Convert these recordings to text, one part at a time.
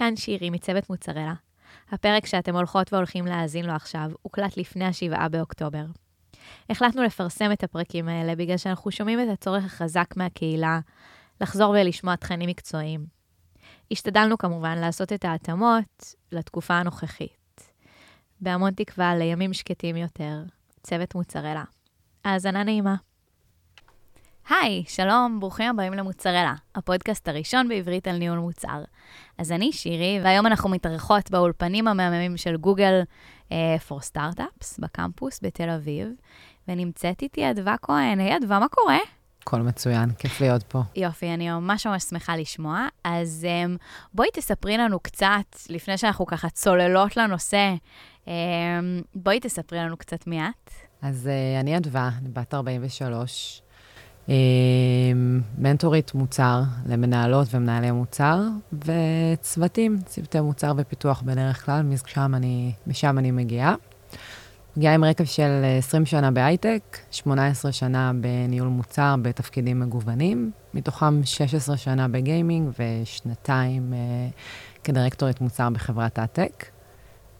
כאן שירי מצוות מוצרלה. הפרק שאתם הולכות והולכים להאזין לו עכשיו הוקלט לפני השבעה באוקטובר. החלטנו לפרסם את הפרקים האלה בגלל שאנחנו שומעים את הצורך החזק מהקהילה לחזור ולשמוע תכנים מקצועיים. השתדלנו כמובן לעשות את ההתאמות לתקופה הנוכחית. בהמון תקווה לימים שקטים יותר, צוות מוצרלה. האזנה נעימה. היי, שלום, ברוכים הבאים למוצרלה, הפודקאסט הראשון בעברית על ניהול מוצר. אז אני שירי, והיום אנחנו מתארחות באולפנים המהממים של גוגל uh, for Startups בקמפוס בתל אביב, ונמצאת איתי אדווה כהן. היי אדווה, מה קורה? הכל מצוין, כיף להיות פה. יופי, אני ממש ממש שמחה לשמוע. אז um, בואי תספרי לנו קצת, לפני שאנחנו ככה צוללות לנושא, um, בואי תספרי לנו קצת מי את. אז uh, אני אדווה, בת 43. מנטורית מוצר למנהלות ומנהלי מוצר, וצוותים, צוותי מוצר ופיתוח בדרך כלל, משם אני, משם אני מגיעה. מגיעה עם רקע של 20 שנה בהייטק, 18 שנה בניהול מוצר בתפקידים מגוונים, מתוכם 16 שנה בגיימינג ושנתיים uh, כדירקטורית מוצר בחברת הטק.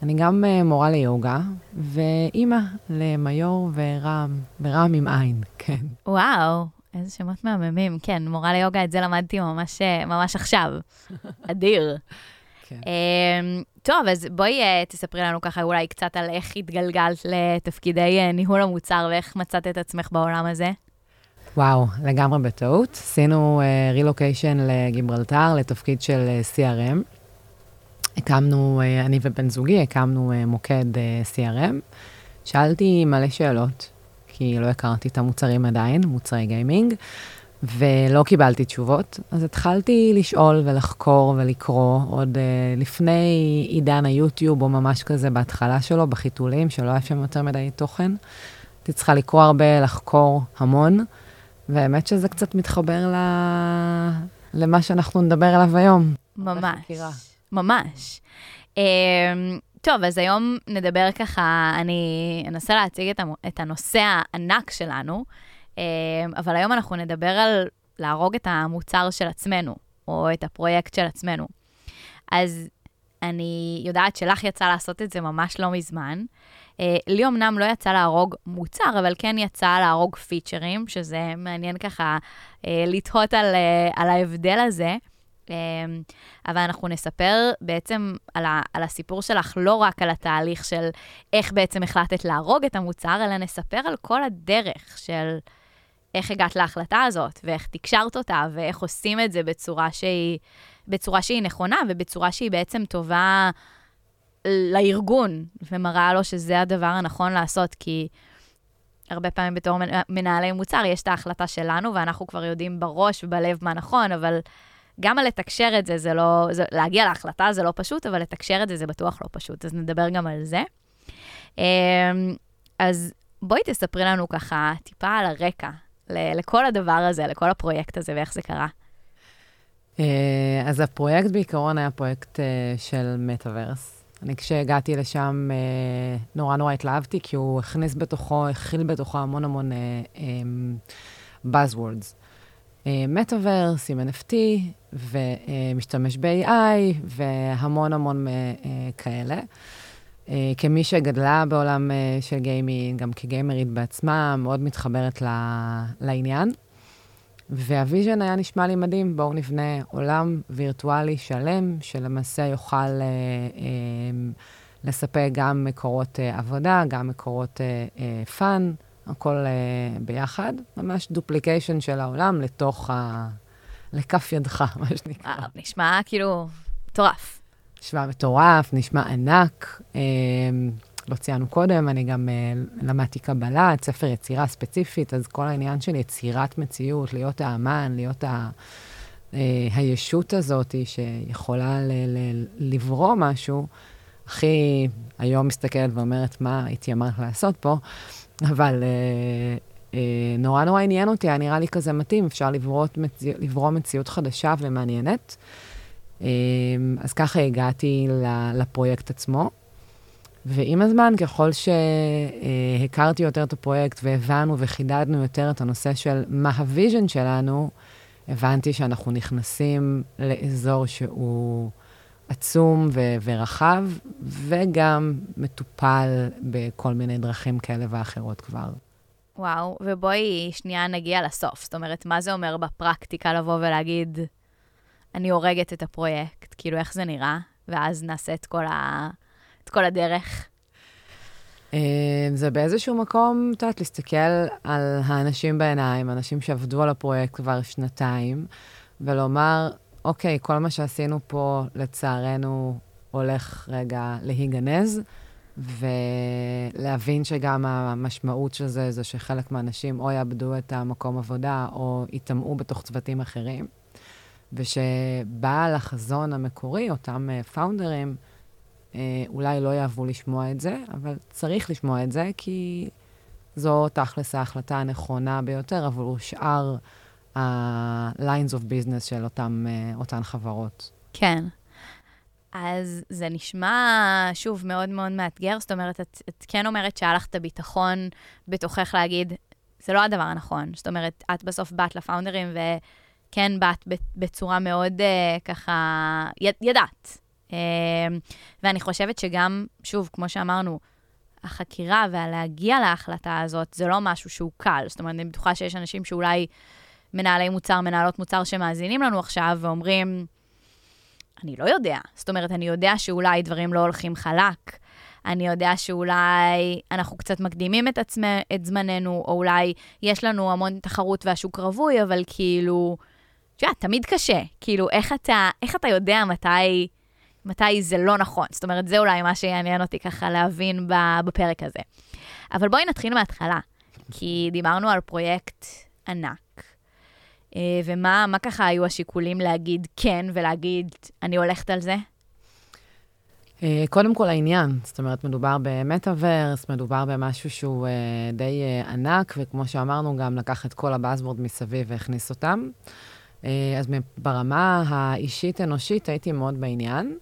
אני גם uh, מורה ליוגה, ואימא למיור ורם, ורם עם עין, כן. וואו, איזה שמות מהממים. כן, מורה ליוגה, את זה למדתי ממש, אה, ממש עכשיו. אדיר. כן. Um, טוב, אז בואי uh, תספרי לנו ככה אולי קצת על איך התגלגלת לתפקידי uh, ניהול המוצר ואיך מצאת את עצמך בעולם הזה. וואו, לגמרי בטעות. עשינו רילוקיישן uh, לגיברלטר, לתפקיד של uh, CRM. הקמנו, uh, אני ובן זוגי, הקמנו uh, מוקד uh, CRM. שאלתי מלא שאלות, כי לא הכרתי את המוצרים עדיין, מוצרי גיימינג, ולא קיבלתי תשובות. אז התחלתי לשאול ולחקור ולקרוא עוד uh, לפני עידן היוטיוב, או ממש כזה בהתחלה שלו, בחיתולים, שלא היה שם יותר מדי תוכן. הייתי צריכה לקרוא הרבה, לחקור המון, והאמת שזה קצת מתחבר ל... למה שאנחנו נדבר עליו היום. ממש, ממש. Um, טוב, אז היום נדבר ככה, אני אנסה להציג את, הנושא הענק שלנו, אה, אבל היום אנחנו נדבר על להרוג את המוצר של עצמנו, או את הפרויקט של עצמנו. אז אני יודעת שלך יצא לעשות את זה ממש לא מזמן. אה, לי אמנם לא יצא להרוג מוצר, אבל כן יצא להרוג פיצ'רים, שזה מעניין ככה אה, לתהות על, על ההבדל הזה. אמ, אבל אנחנו נספר בעצם על, ה, על הסיפור שלך, לא רק על התהליך של איך בעצם החלטת להרוג את המוצר, אלא נספר על כל הדרך של איך הגעת להחלטה הזאת, ואיך תקשרת אותה, ואיך עושים את זה בצורה שהיא, בצורה שהיא נכונה, ובצורה שהיא בעצם טובה לארגון, ומראה לו שזה הדבר הנכון לעשות, כי... הרבה פעמים בתור מנהלי מוצר, יש את ההחלטה שלנו, ואנחנו כבר יודעים בראש ובלב מה נכון, אבל גם על לתקשר את זה, זה לא, זה, להגיע להחלטה זה לא פשוט, אבל לתקשר את זה זה בטוח לא פשוט, אז נדבר גם על זה. אמ, אז בואי תספרי לנו ככה טיפה על הרקע לכל הדבר הזה, לכל הפרויקט הזה ואיך זה קרה. אה, אז הפרויקט בעיקרון היה פרויקט אה, של מטאוורס. אני כשהגעתי לשם אה, נורא נורא התלהבתי, כי הוא הכניס בתוכו, הכיל בתוכו המון המון buzzwords. מטאוורס עם NFT, ומשתמש ב-AI, והמון המון אה, כאלה. אה, כמי שגדלה בעולם אה, של גיימינג, גם כגיימרית בעצמה, מאוד מתחברת לעניין. וה vision היה נשמע לי מדהים, בואו נבנה עולם וירטואלי שלם, שלמעשה יוכל אה, אה, לספק גם מקורות אה, עבודה, גם מקורות fun, אה, אה, הכל אה, ביחד. ממש duplication של העולם לתוך ה... לכף ידך, מה שנקרא. אה, נשמע כאילו מטורף. נשמע מטורף, נשמע ענק. אה, לא ציינו קודם, אני גם אה, למדתי קבלה, את ספר יצירה ספציפית, אז כל העניין של יצירת מציאות, להיות האמן, להיות ה... הישות הזאת שיכולה ל- ל- לברוא משהו, הכי היום מסתכלת ואומרת, מה התיימרת לעשות פה, אבל אה, נורא נורא עניין אותי, היה נראה לי כזה מתאים, אפשר לברוא, מציא, לברוא מציאות חדשה ומעניינת. אה, אז ככה הגעתי לפרויקט עצמו. ועם הזמן, ככל שהכרתי יותר את הפרויקט והבנו וחידדנו יותר את הנושא של מה ה vision שלנו, הבנתי שאנחנו נכנסים לאזור שהוא עצום ו- ורחב, וגם מטופל בכל מיני דרכים כאלה ואחרות כבר. וואו, ובואי שנייה נגיע לסוף. זאת אומרת, מה זה אומר בפרקטיקה לבוא ולהגיד, אני הורגת את הפרויקט, כאילו, איך זה נראה? ואז נעשה את כל, ה... את כל הדרך. אה, זה באיזשהו מקום, את יודעת, להסתכל על האנשים בעיניים, אנשים שעבדו על הפרויקט כבר שנתיים, ולומר, אוקיי, כל מה שעשינו פה, לצערנו, הולך רגע להיגנז, ולהבין שגם המשמעות של זה, זה שחלק מהאנשים או יאבדו את המקום עבודה, או ייטמעו בתוך צוותים אחרים. ושבעל החזון המקורי, אותם פאונדרים, uh, אולי לא יאהבו לשמוע את זה, אבל צריך לשמוע את זה, כי זו תכלס ההחלטה הנכונה ביותר עבור שאר ה-lines of business של אותם, uh, אותן חברות. כן. אז זה נשמע, שוב, מאוד מאוד מאתגר. זאת אומרת, את, את כן אומרת שהיה לך את הביטחון בתוכך להגיד, זה לא הדבר הנכון. זאת אומרת, את בסוף באת לפאונדרים וכן באת בצורה מאוד uh, ככה, יד, ידעת. Uh, ואני חושבת שגם, שוב, כמו שאמרנו, החקירה והלהגיע להחלטה הזאת, זה לא משהו שהוא קל. זאת אומרת, אני בטוחה שיש אנשים שאולי מנהלי מוצר, מנהלות מוצר שמאזינים לנו עכשיו ואומרים, אני לא יודע. זאת אומרת, אני יודע שאולי דברים לא הולכים חלק. אני יודע שאולי אנחנו קצת מקדימים את, עצמא, את זמננו, או אולי יש לנו המון תחרות והשוק רווי, אבל כאילו, את יודעת, תמיד קשה. כאילו, איך אתה, איך אתה יודע מתי, מתי זה לא נכון? זאת אומרת, זה אולי מה שיעניין אותי ככה להבין בפרק הזה. אבל בואי נתחיל מההתחלה, כי דיברנו על פרויקט ענק. אה, ומה ככה היו השיקולים להגיד כן ולהגיד, אני הולכת על זה? אה, קודם כל העניין, זאת אומרת, מדובר במטאוורס, מדובר במשהו שהוא אה, די ענק, וכמו שאמרנו, גם לקח את כל הבאזוורד מסביב והכניס אותם. אז ברמה האישית-אנושית הייתי מאוד בעניין.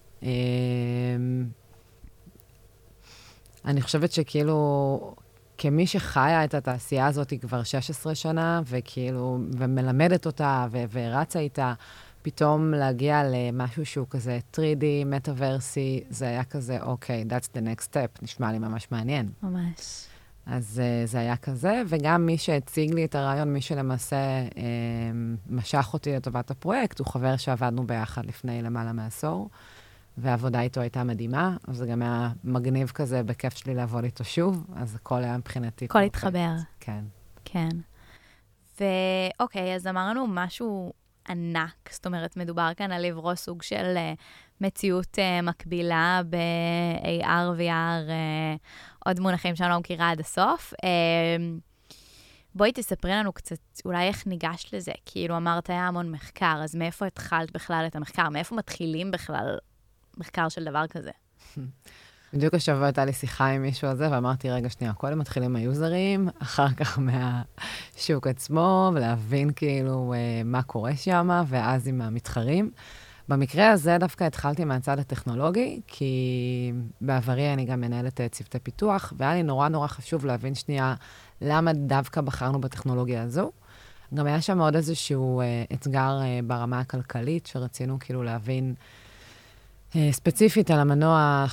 אני חושבת שכאילו כמי שחיה את התעשייה הזאת כבר 16 שנה, וכאילו, ומלמדת אותה, ו- ורצה איתה, פתאום להגיע למשהו שהוא כזה 3D, מטאוורסי, זה היה כזה, אוקיי, okay, that's the next step, נשמע לי ממש מעניין. ממש. אז uh, זה היה כזה, וגם מי שהציג לי את הרעיון, מי שלמעשה uh, משך אותי לטובת הפרויקט, הוא חבר שעבדנו ביחד לפני למעלה מעשור. והעבודה איתו הייתה מדהימה, אז זה גם היה מגניב כזה, בכיף שלי לעבוד איתו שוב, אז הכל היה מבחינתי. הכל התחבר. כן. כן. ואוקיי, אז אמרנו משהו ענק, זאת אומרת, מדובר כאן על לברוא סוג של uh, מציאות uh, מקבילה ב-AR, VR, uh, עוד מונחים שאני לא מכירה עד הסוף. Uh, בואי תספרי לנו קצת, אולי איך ניגשת לזה. כאילו, אמרת, היה המון מחקר, אז מאיפה התחלת בכלל את המחקר? מאיפה מתחילים בכלל מחקר של דבר כזה. בדיוק השבוע הייתה לי שיחה עם מישהו על זה, ואמרתי, רגע, שנייה, קודם מתחילים היוזרים, אחר כך מהשוק עצמו, ולהבין כאילו אה, מה קורה שם, ואז עם המתחרים. במקרה הזה דווקא התחלתי מהצד הטכנולוגי, כי בעברי אני גם מנהלת אה, צוותי פיתוח, והיה לי נורא נורא חשוב להבין שנייה למה דווקא בחרנו בטכנולוגיה הזו. גם היה שם עוד איזשהו אה, אתגר ברמה הכלכלית, שרצינו כאילו להבין ספציפית על המנוע,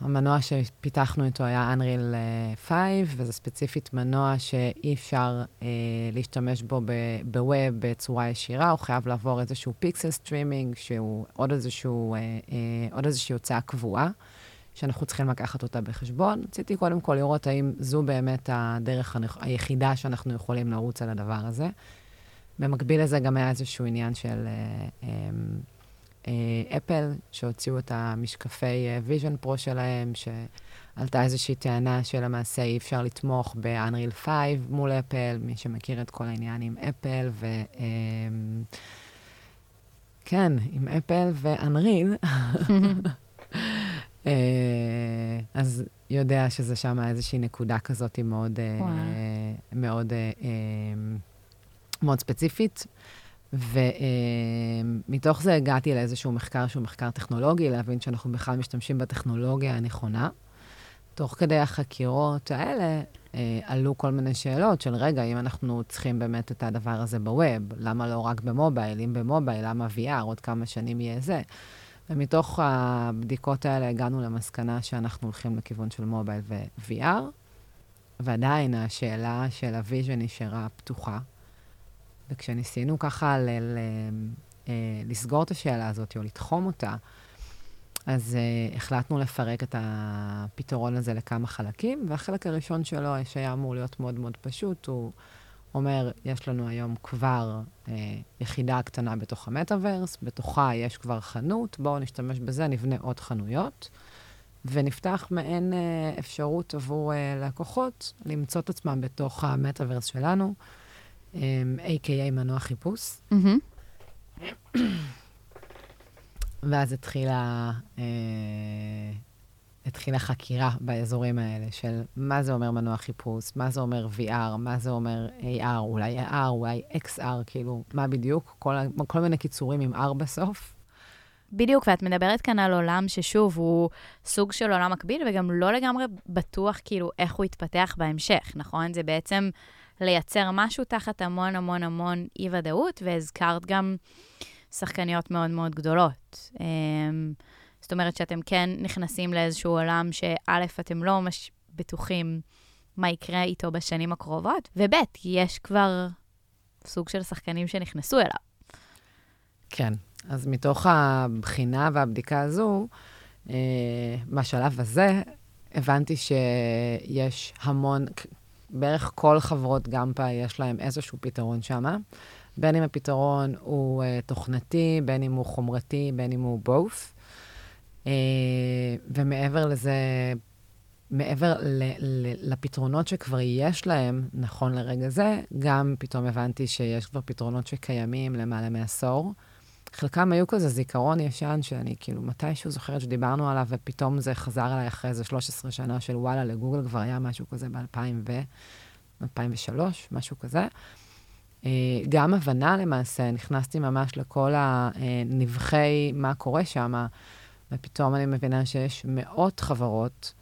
המנוע שפיתחנו איתו היה Unreal 5, אה, וזה ספציפית מנוע שאי אפשר אה, להשתמש בו בווב בצורה ישירה, הוא חייב לעבור איזשהו pixel streaming, שהוא עוד, איזשהו, אה, אה, עוד איזושהי הוצאה קבועה, שאנחנו צריכים לקחת אותה בחשבון. רציתי קודם כל לראות האם זו באמת הדרך היחידה שאנחנו יכולים לרוץ על הדבר הזה. במקביל לזה גם היה איזשהו עניין של... אה, אה, אפל, אה, שהוציאו את המשקפי Vision Pro שלהם, שעלתה איזושהי טענה שלמעשה אי אפשר לתמוך ב-Unreal 5 מול אפל, מי שמכיר את כל העניין עם אפל, ו... אמ, כן, עם אפל. אה, אז יודע שזה שם איזושהי נקודה כזאת מאוד, אה, מאוד, מאוד ספציפית. ומתוך זה הגעתי לאיזשהו מחקר שהוא מחקר טכנולוגי, להבין שאנחנו בכלל משתמשים בטכנולוגיה הנכונה. תוך כדי החקירות האלה אה, עלו כל מיני שאלות של, רגע, אם אנחנו צריכים באמת את הדבר הזה בווב, למה לא רק במובייל? אם במובייל, למה VR? עוד כמה שנים יהיה זה? ומתוך הבדיקות האלה הגענו למסקנה שאנחנו הולכים לכיוון של מובייל ו-VR, ועדיין השאלה של ה vision נשארה פתוחה. וכשניסינו ככה ל- ל- אה, לסגור את השאלה הזאת או לתחום אותה, אז אה, החלטנו לפרק את הפתרון הזה לכמה חלקים, והחלק הראשון שלו, שהיה אמור להיות מאוד מאוד פשוט, הוא אומר, יש לנו היום כבר אה, יחידה קטנה בתוך המטאוורס, בתוכה יש כבר חנות, בואו נשתמש בזה, נבנה עוד חנויות, ונפתח מעין uh, אפשרות עבור uh, לקוחות למצוא את עצמם בתוך המטאוורס שלנו, a.k.a מנוע חיפוש. ואז התחילה, אה, התחילה חקירה באזורים האלה של מה זה אומר מנוע חיפוש, מה זה אומר VR, מה זה אומר AR, אולי AR, אולי XR, כאילו, מה בדיוק? כל, כל מיני קיצורים עם R בסוף. בדיוק, ואת מדברת כאן על עולם ששוב, הוא סוג של עולם מקביל, וגם לא לגמרי בטוח כאילו איך הוא יתפתח בהמשך, נכון? זה בעצם לייצר משהו תחת המון המון המון אי-ודאות, והזכרת גם שחקניות מאוד מאוד גדולות. אמ, זאת אומרת שאתם כן נכנסים לאיזשהו עולם שא', אתם לא ממש בטוחים מה יקרה איתו בשנים הקרובות, וב', יש כבר סוג של שחקנים שנכנסו אליו. כן, אז מתוך הבחינה והבדיקה הזו, אה, בשלב הזה, הבנתי שיש המון, בערך כל חברות גמפה יש להם איזשהו פתרון שם. בין אם הפתרון הוא uh, תוכנתי, בין אם הוא חומרתי, בין אם הוא both. Uh, ומעבר לזה, מעבר ל, ל, לפתרונות שכבר יש להם, נכון לרגע זה, גם פתאום הבנתי שיש כבר פתרונות שקיימים למעלה מעשור. חלקם היו כזה זיכרון ישן, שאני כאילו מתישהו זוכרת שדיברנו עליו, ופתאום זה חזר אליי אחרי איזה 13 שנה של וואלה, לגוגל כבר היה משהו כזה ב-2000 ו... 2003, משהו כזה. אה, גם הבנה למעשה, נכנסתי ממש לכל הנבחי מה קורה שם, ופתאום אני מבינה שיש מאות חברות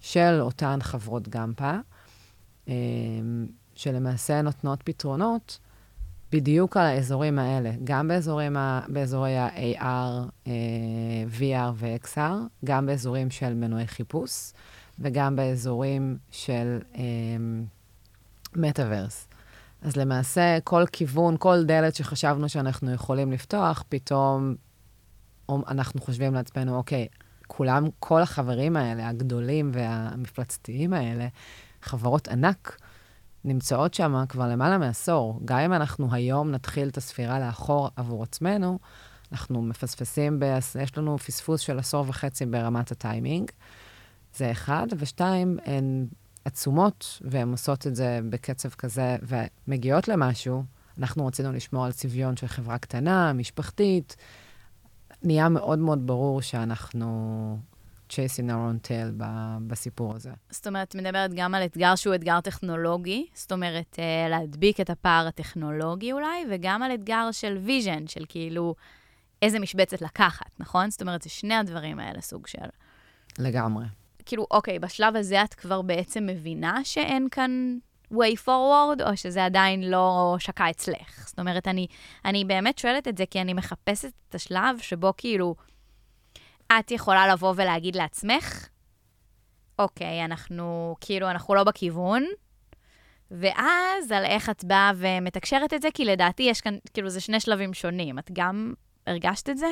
של אותן חברות גמפה, אה, שלמעשה נותנות פתרונות בדיוק על האזורים האלה, גם באזורים ה, באזורי ה-AR, אה, VR ו-XR, גם באזורים של מנועי חיפוש, וגם באזורים של מטאוורס. אז למעשה, כל כיוון, כל דלת שחשבנו שאנחנו יכולים לפתוח, פתאום אנחנו חושבים לעצמנו, אוקיי, כולם, כל החברים האלה, הגדולים והמפלצתיים האלה, חברות ענק, נמצאות שם כבר למעלה מעשור. גם אם אנחנו היום נתחיל את הספירה לאחור עבור עצמנו, אנחנו מפספסים, ב... יש לנו פספוס של עשור וחצי ברמת הטיימינג. זה אחד. ושתיים, הן עצומות, והן עושות את זה בקצב כזה, ומגיעות למשהו, אנחנו רצינו לשמור על צביון של חברה קטנה, משפחתית. נהיה מאוד מאוד ברור שאנחנו chasing our own tail בסיפור הזה. זאת אומרת, את מדברת גם על אתגר שהוא אתגר טכנולוגי, זאת אומרת, אה, להדביק את הפער הטכנולוגי אולי, וגם על אתגר של vision, של כאילו איזה משבצת לקחת, נכון? זאת אומרת, זה שני הדברים האלה סוג של. לגמרי. כאילו, אוקיי, בשלב הזה את כבר בעצם מבינה שאין כאן way forward, או שזה עדיין לא שקע אצלך? זאת אומרת, אני, אני באמת שואלת את זה כי אני מחפשת את השלב שבו כאילו, את יכולה לבוא ולהגיד לעצמך, אוקיי, אנחנו, כאילו, אנחנו לא בכיוון, ואז על איך את באה ומתקשרת את זה, כי לדעתי יש כאן, כאילו, זה שני שלבים שונים. את גם הרגשת את זה?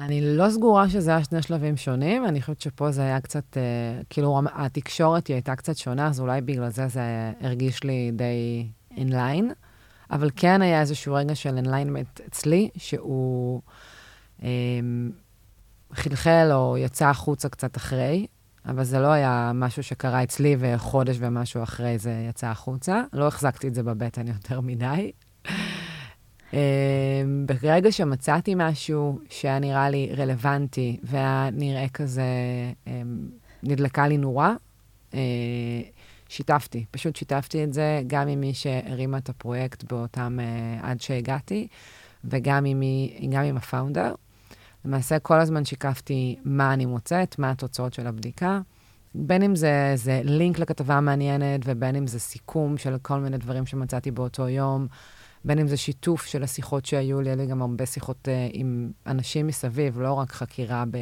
אני לא סגורה שזה היה שני שלבים שונים, אני חושבת שפה זה היה קצת, אה, כאילו, התקשורת היא הייתה קצת שונה, אז אולי בגלל זה זה הרגיש לי די inline. אבל כן היה איזשהו רגע של alignment אצלי, שהוא אה, חלחל או יצא החוצה קצת אחרי, אבל זה לא היה משהו שקרה אצלי וחודש ומשהו אחרי זה יצא החוצה. לא החזקתי את זה בבטן יותר מדי. אמ, ברגע שמצאתי משהו שהיה נראה לי רלוונטי והיה נראה כזה, אמ, נדלקה לי נורה, אה, שיתפתי, פשוט שיתפתי את זה גם עם מי שהרימה את הפרויקט באותם, אה, עד שהגעתי, וגם עם, מי, גם עם הפאונדר. למעשה, כל הזמן שיקפתי מה אני מוצאת, מה התוצאות של הבדיקה. בין אם זה, זה לינק לכתבה מעניינת, ובין אם זה סיכום של כל מיני דברים שמצאתי באותו יום. בין אם זה שיתוף של השיחות שהיו לי, היה לי גם הרבה שיחות uh, עם אנשים מסביב, לא רק חקירה ב...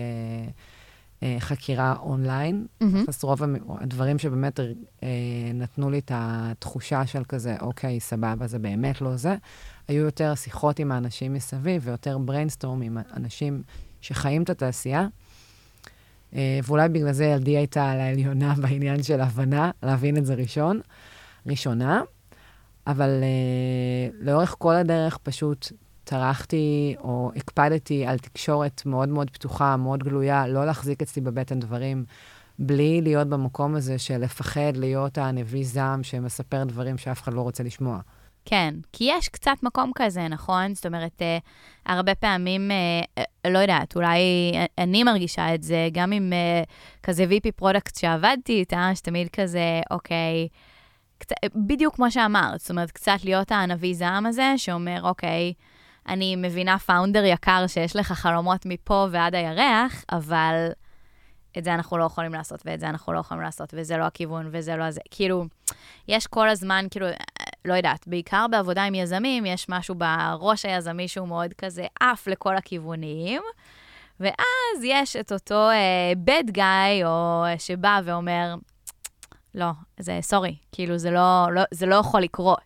uh, חקירה אונליין. מהמם. אז רוב הדברים שבאמת uh, נתנו לי את התחושה של כזה, אוקיי, סבבה, זה באמת לא זה, היו יותר שיחות עם האנשים מסביב ויותר brainstorm עם אנשים שחיים את התעשייה. אה, ואולי בגלל זה ידי הייתה על העליונה בעניין של הבנה, להבין את זה ראשון, ראשונה. אבל לאורך כל הדרך פשוט טרחתי או הקפדתי על תקשורת מאוד מאוד פתוחה, מאוד גלויה, לא להחזיק אצלי בבטן דברים, בלי להיות במקום הזה של לפחד להיות הנביא זעם שמספר דברים שאף אחד לא רוצה לשמוע. כן, כי יש קצת מקום כזה, נכון? זאת אומרת, אה, הרבה פעמים, אה, אה, לא יודעת, אולי אני מרגישה את זה, גם עם אה, כזה VP product שעבדתי איתה, שתמיד כזה, אוקיי, קצת, בדיוק כמו שאמרת, זאת אומרת, קצת להיות הנביא זעם הזה, שאומר, אוקיי, אני מבינה founder יקר שיש לך חלומות מפה ועד הירח, אבל את זה אנחנו לא יכולים לעשות, ואת זה אנחנו לא יכולים לעשות, וזה לא הכיוון, וזה לא זה. כאילו, יש כל הזמן, כאילו, לא יודעת, בעיקר בעבודה עם יזמים, יש משהו בראש היזמי שהוא מאוד כזה עף לכל הכיוונים, ואז יש את אותו uh, bad guy, או uh, שבא ואומר, לא, זה סורי, כאילו, זה לא, לא, זה לא יכול לקרות.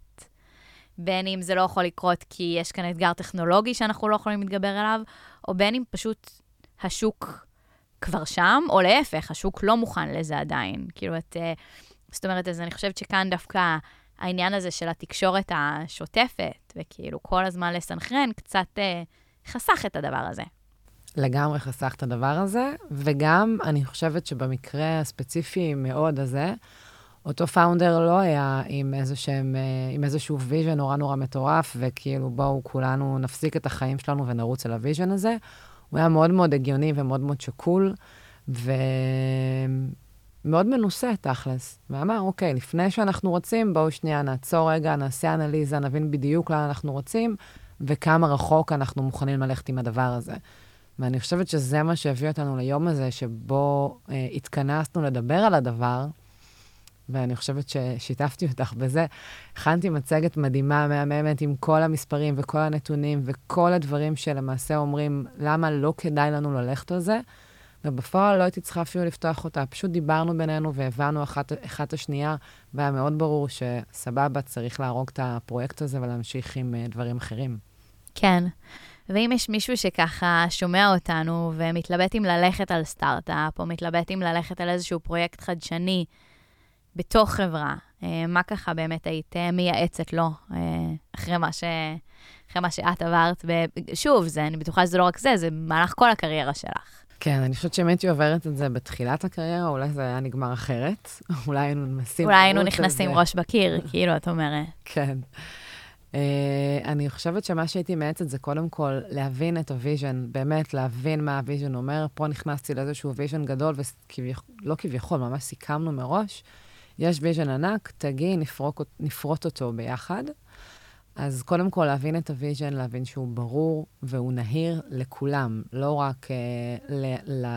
בין אם זה לא יכול לקרות כי יש כאן אתגר טכנולוגי שאנחנו לא יכולים להתגבר עליו, או בין אם פשוט השוק כבר שם, או להפך, השוק לא מוכן לזה עדיין. כאילו, את... Uh, זאת אומרת, אז אני חושבת שכאן דווקא העניין הזה של התקשורת השוטפת, וכאילו כל הזמן לסנכרן, קצת אה, חסך את הדבר הזה. לגמרי חסך את הדבר הזה, וגם אני חושבת שבמקרה הספציפי מאוד הזה, אותו founder לא היה עם, איזשהם, אה, עם איזשהו vision נורא נורא מטורף, וכאילו בואו כולנו נפסיק את החיים שלנו ונרוץ על ה vision הזה. הוא היה מאוד מאוד הגיוני ומאוד מאוד שקול, ומאוד מנוסה תכלס. ואמר, אוקיי, לפני שאנחנו רוצים, בואו שנייה נעצור רגע, נעשה אנליזה, נבין בדיוק לאן אנחנו רוצים, וכמה רחוק אנחנו מוכנים ללכת עם הדבר הזה. ואני חושבת שזה מה שהביא אותנו ליום הזה, שבו אה, התכנסנו לדבר על הדבר, ואני חושבת ששיתפתי אותך בזה. הכנתי מצגת מדהימה, מהממת, עם כל המספרים וכל הנתונים וכל הדברים שלמעשה אומרים למה לא כדאי לנו ללכת על זה, ובפועל לא הייתי צריכה אפילו לפתוח אותה. פשוט דיברנו בינינו והבנו אחת, אחת השנייה, והיה מאוד ברור שסבבה, צריך להרוג את הפרויקט הזה ולהמשיך עם uh, דברים אחרים. כן. ואם יש מישהו שככה שומע אותנו ומתלבט אם ללכת על סטארט-אפ, או מתלבט אם ללכת על איזשהו פרויקט חדשני בתוך חברה, אה, מה ככה באמת היית אה, מייעצת לו אחרי מה, ש... אחרי מה שאת עברת? שוב, זה, אני בטוחה שזה לא רק זה, זה במהלך כל הקריירה שלך. כן, אני חושבת שאם הייתי עוברת את זה בתחילת הקריירה, אולי זה היה נגמר אחרת. אולי היינו מנסים... אולי היינו נכנסים ראש בקיר, כאילו, את אומרת. כן. אה, אני חושבת שמה שהייתי מייעצת זה קודם כל להבין את ה vision, באמת להבין מה ה vision אומר. פה נכנסתי לאיזשהו vision גדול, ולא כביכול, ממש סיכמנו מראש. יש vision ענק, תגיעי, נפרוק, נפרוט אותו ביחד. אז קודם כל, להבין את ה vision, להבין שהוא ברור והוא נהיר לכולם, לא רק אה,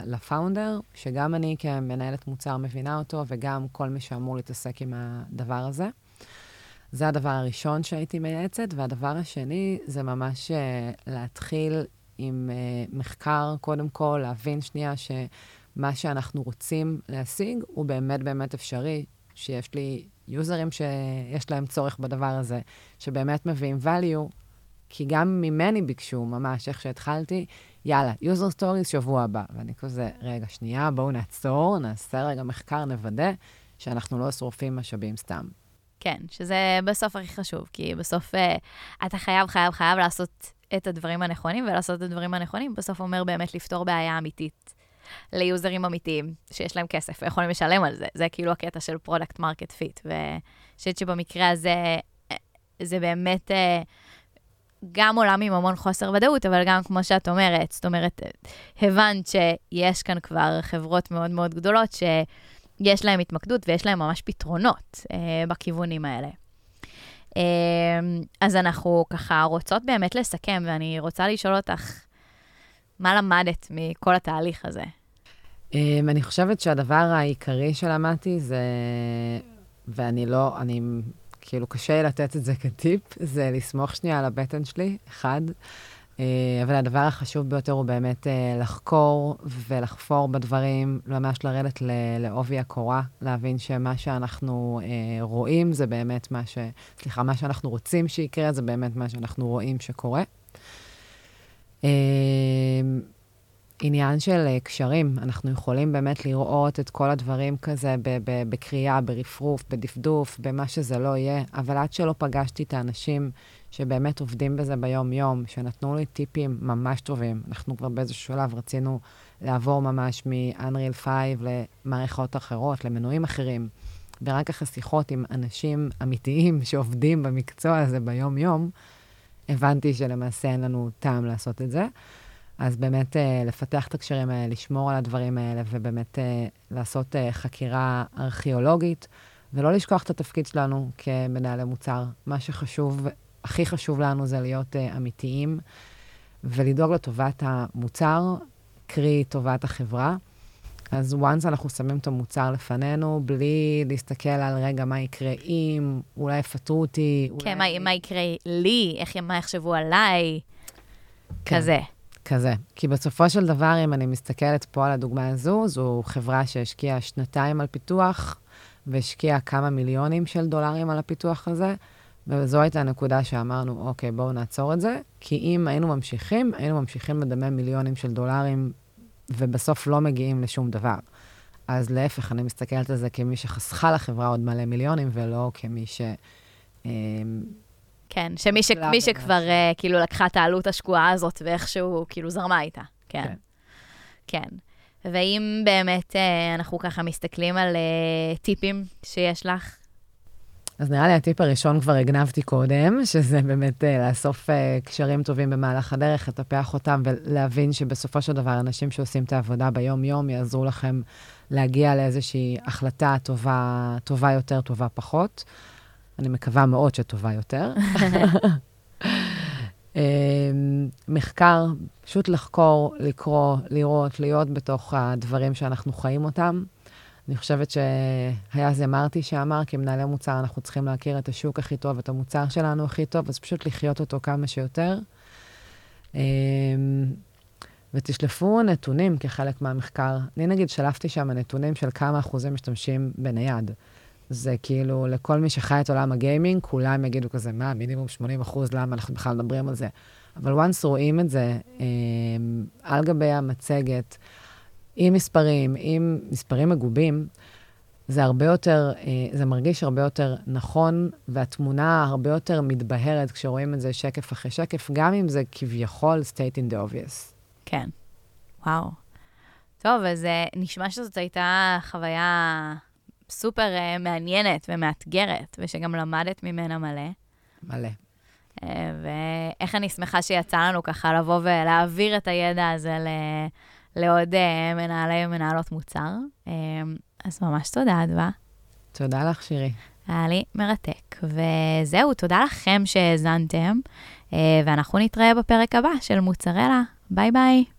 ל founder, שגם אני כמנהלת מוצר מבינה אותו, וגם כל מי שאמור להתעסק עם הדבר הזה. זה הדבר הראשון שהייתי מייעצת, והדבר השני זה ממש אה, להתחיל עם אה, מחקר, קודם כל, להבין שנייה שמה שאנחנו רוצים להשיג הוא באמת באמת אפשרי, שיש לי יוזרים שיש להם צורך בדבר הזה, שבאמת מביאים value, כי גם ממני ביקשו, ממש, איך שהתחלתי, יאללה, user stories שבוע הבא. ואני כזה, רגע, שנייה, בואו נעצור, נעשה רגע מחקר, נוודא שאנחנו לא שורפים משאבים סתם. כן, שזה בסוף הכי חשוב, כי בסוף uh, אתה חייב, חייב, חייב לעשות את הדברים הנכונים, ולעשות את הדברים הנכונים בסוף אומר באמת לפתור בעיה אמיתית ל users אמיתיים, שיש להם כסף ויכולים לשלם על זה. זה כאילו הקטע של product market fit. ואני חושבת שבמקרה הזה, אה, זה באמת אה, גם עולם עם המון חוסר ודאות, אבל גם כמו שאת אומרת, זאת אומרת, הבנת שיש כאן כבר חברות מאוד מאוד גדולות, ש... יש להם התמקדות ויש להם ממש פתרונות אה, בכיוונים האלה. אה, אז אנחנו ככה רוצות באמת לסכם, ואני רוצה לשאול אותך, מה למדת מכל התהליך הזה? אה, אני חושבת שהדבר העיקרי שלמדתי זה, ואני לא, אני כאילו קשה לתת את זה כטיפ, זה לסמוך שנייה על הבטן שלי, אחד. אה, אבל הדבר החשוב ביותר הוא באמת אה, לחקור ולחפור בדברים, ממש לרדת לעובי הקורה, להבין שמה שאנחנו אה, רואים זה באמת מה ש... סליחה, מה שאנחנו רוצים שיקרה זה באמת מה שאנחנו רואים שקורה. עניין של קשרים, אנחנו יכולים באמת לראות את כל הדברים כזה בקריאה, ברפרוף, בדפדוף, במה שזה לא יהיה, אבל עד שלא פגשתי את האנשים שבאמת עובדים בזה ביום-יום, שנתנו לי טיפים ממש טובים. אנחנו כבר באיזשהו שלב רצינו לעבור ממש מ-Unreal 5 למערכות אחרות, למנועים אחרים. ורק אחרי שיחות עם אנשים אמיתיים שעובדים במקצוע הזה ביום-יום, הבנתי שלמעשה אין לנו טעם לעשות את זה. אז באמת uh, לפתח את הקשרים האלה, לשמור על הדברים האלה, ובאמת uh, לעשות uh, חקירה ארכיאולוגית, ולא לשכוח את התפקיד שלנו כמנהלי מוצר. מה שחשוב הכי חשוב לנו זה להיות אמיתיים ולדאוג לטובת המוצר, קרי טובת החברה. אז once אנחנו שמים את המוצר לפנינו, בלי להסתכל על רגע מה יקרה אם, אולי יפטרו אותי. כן, אולי... מה, מה יקרה לי, איך, מה יחשבו עליי, כן, כזה. כזה. כי בסופו של דבר, אם אני מסתכלת פה על הדוגמה הזו, זו חברה שהשקיעה שנתיים על פיתוח, והשקיעה כמה מיליונים של דולרים על הפיתוח הזה. וזו הייתה הנקודה שאמרנו, אוקיי, בואו נעצור את זה, כי אם היינו ממשיכים, היינו ממשיכים לדמם מיליונים של דולרים, ובסוף לא מגיעים לשום דבר. אז להפך, אני מסתכלת על זה כמי שחסכה לחברה עוד מלא מיליונים, ולא כמי ש... אמ, כן, שמי ש... מי שכבר uh, כאילו לקחה את העלות השקועה הזאת ואיכשהו כאילו זרמה איתה. כן. כן. כן. ואם באמת uh, אנחנו ככה מסתכלים על uh, טיפים שיש לך אז נראה לי הטיפ הראשון כבר הגנבתי קודם, שזה באמת uh, לאסוף uh, קשרים טובים במהלך הדרך, לטפח אותם ולהבין שבסופו של דבר אנשים שעושים את העבודה ביום-יום יעזרו לכם להגיע לאיזושהי החלטה טובה, טובה יותר, טובה פחות. אני מקווה מאוד שטובה יותר. uh, מחקר, פשוט לחקור, לקרוא, לראות, להיות בתוך הדברים שאנחנו חיים אותם. אני חושבת שהיה זה מרטי שאמר, כמנהלי מוצר אנחנו צריכים להכיר את השוק הכי טוב, את המוצר שלנו הכי טוב, אז פשוט לחיות אותו כמה שיותר. אמ, ותשלפו נתונים כחלק מהמחקר. אני נגיד שלפתי שם נתונים של כמה אחוזים משתמשים בנייד. זה כאילו, לכל מי שחי את עולם הגיימינג, כולם יגידו כזה, מה, מינימום 80 אחוז, למה אנחנו בכלל מדברים על זה? אבל once רואים את זה אה, על גבי המצגת, עם מספרים, עם מספרים מגובים, זה הרבה יותר, אה, זה מרגיש הרבה יותר נכון, והתמונה הרבה יותר מתבהרת כשרואים את זה שקף אחרי שקף, גם אם זה כביכול state in the obvious. כן. וואו. טוב, אז אה, נשמע שזאת הייתה חוויה סופר uh, מעניינת ומאתגרת, ושגם למדת ממנה מלא. מלא. ואיך אני שמחה שיצא לנו ככה לבוא ולהעביר את הידע הזה ל... לעוד uh, מנהלי ומנהלות מוצר. Uh, אז ממש תודה, אדווה. תודה לך, שירי. היה לי מרתק. וזהו, תודה לכם שהאזנתם, uh, ואנחנו נתראה בפרק הבא של מוצרלה. ביי ביי.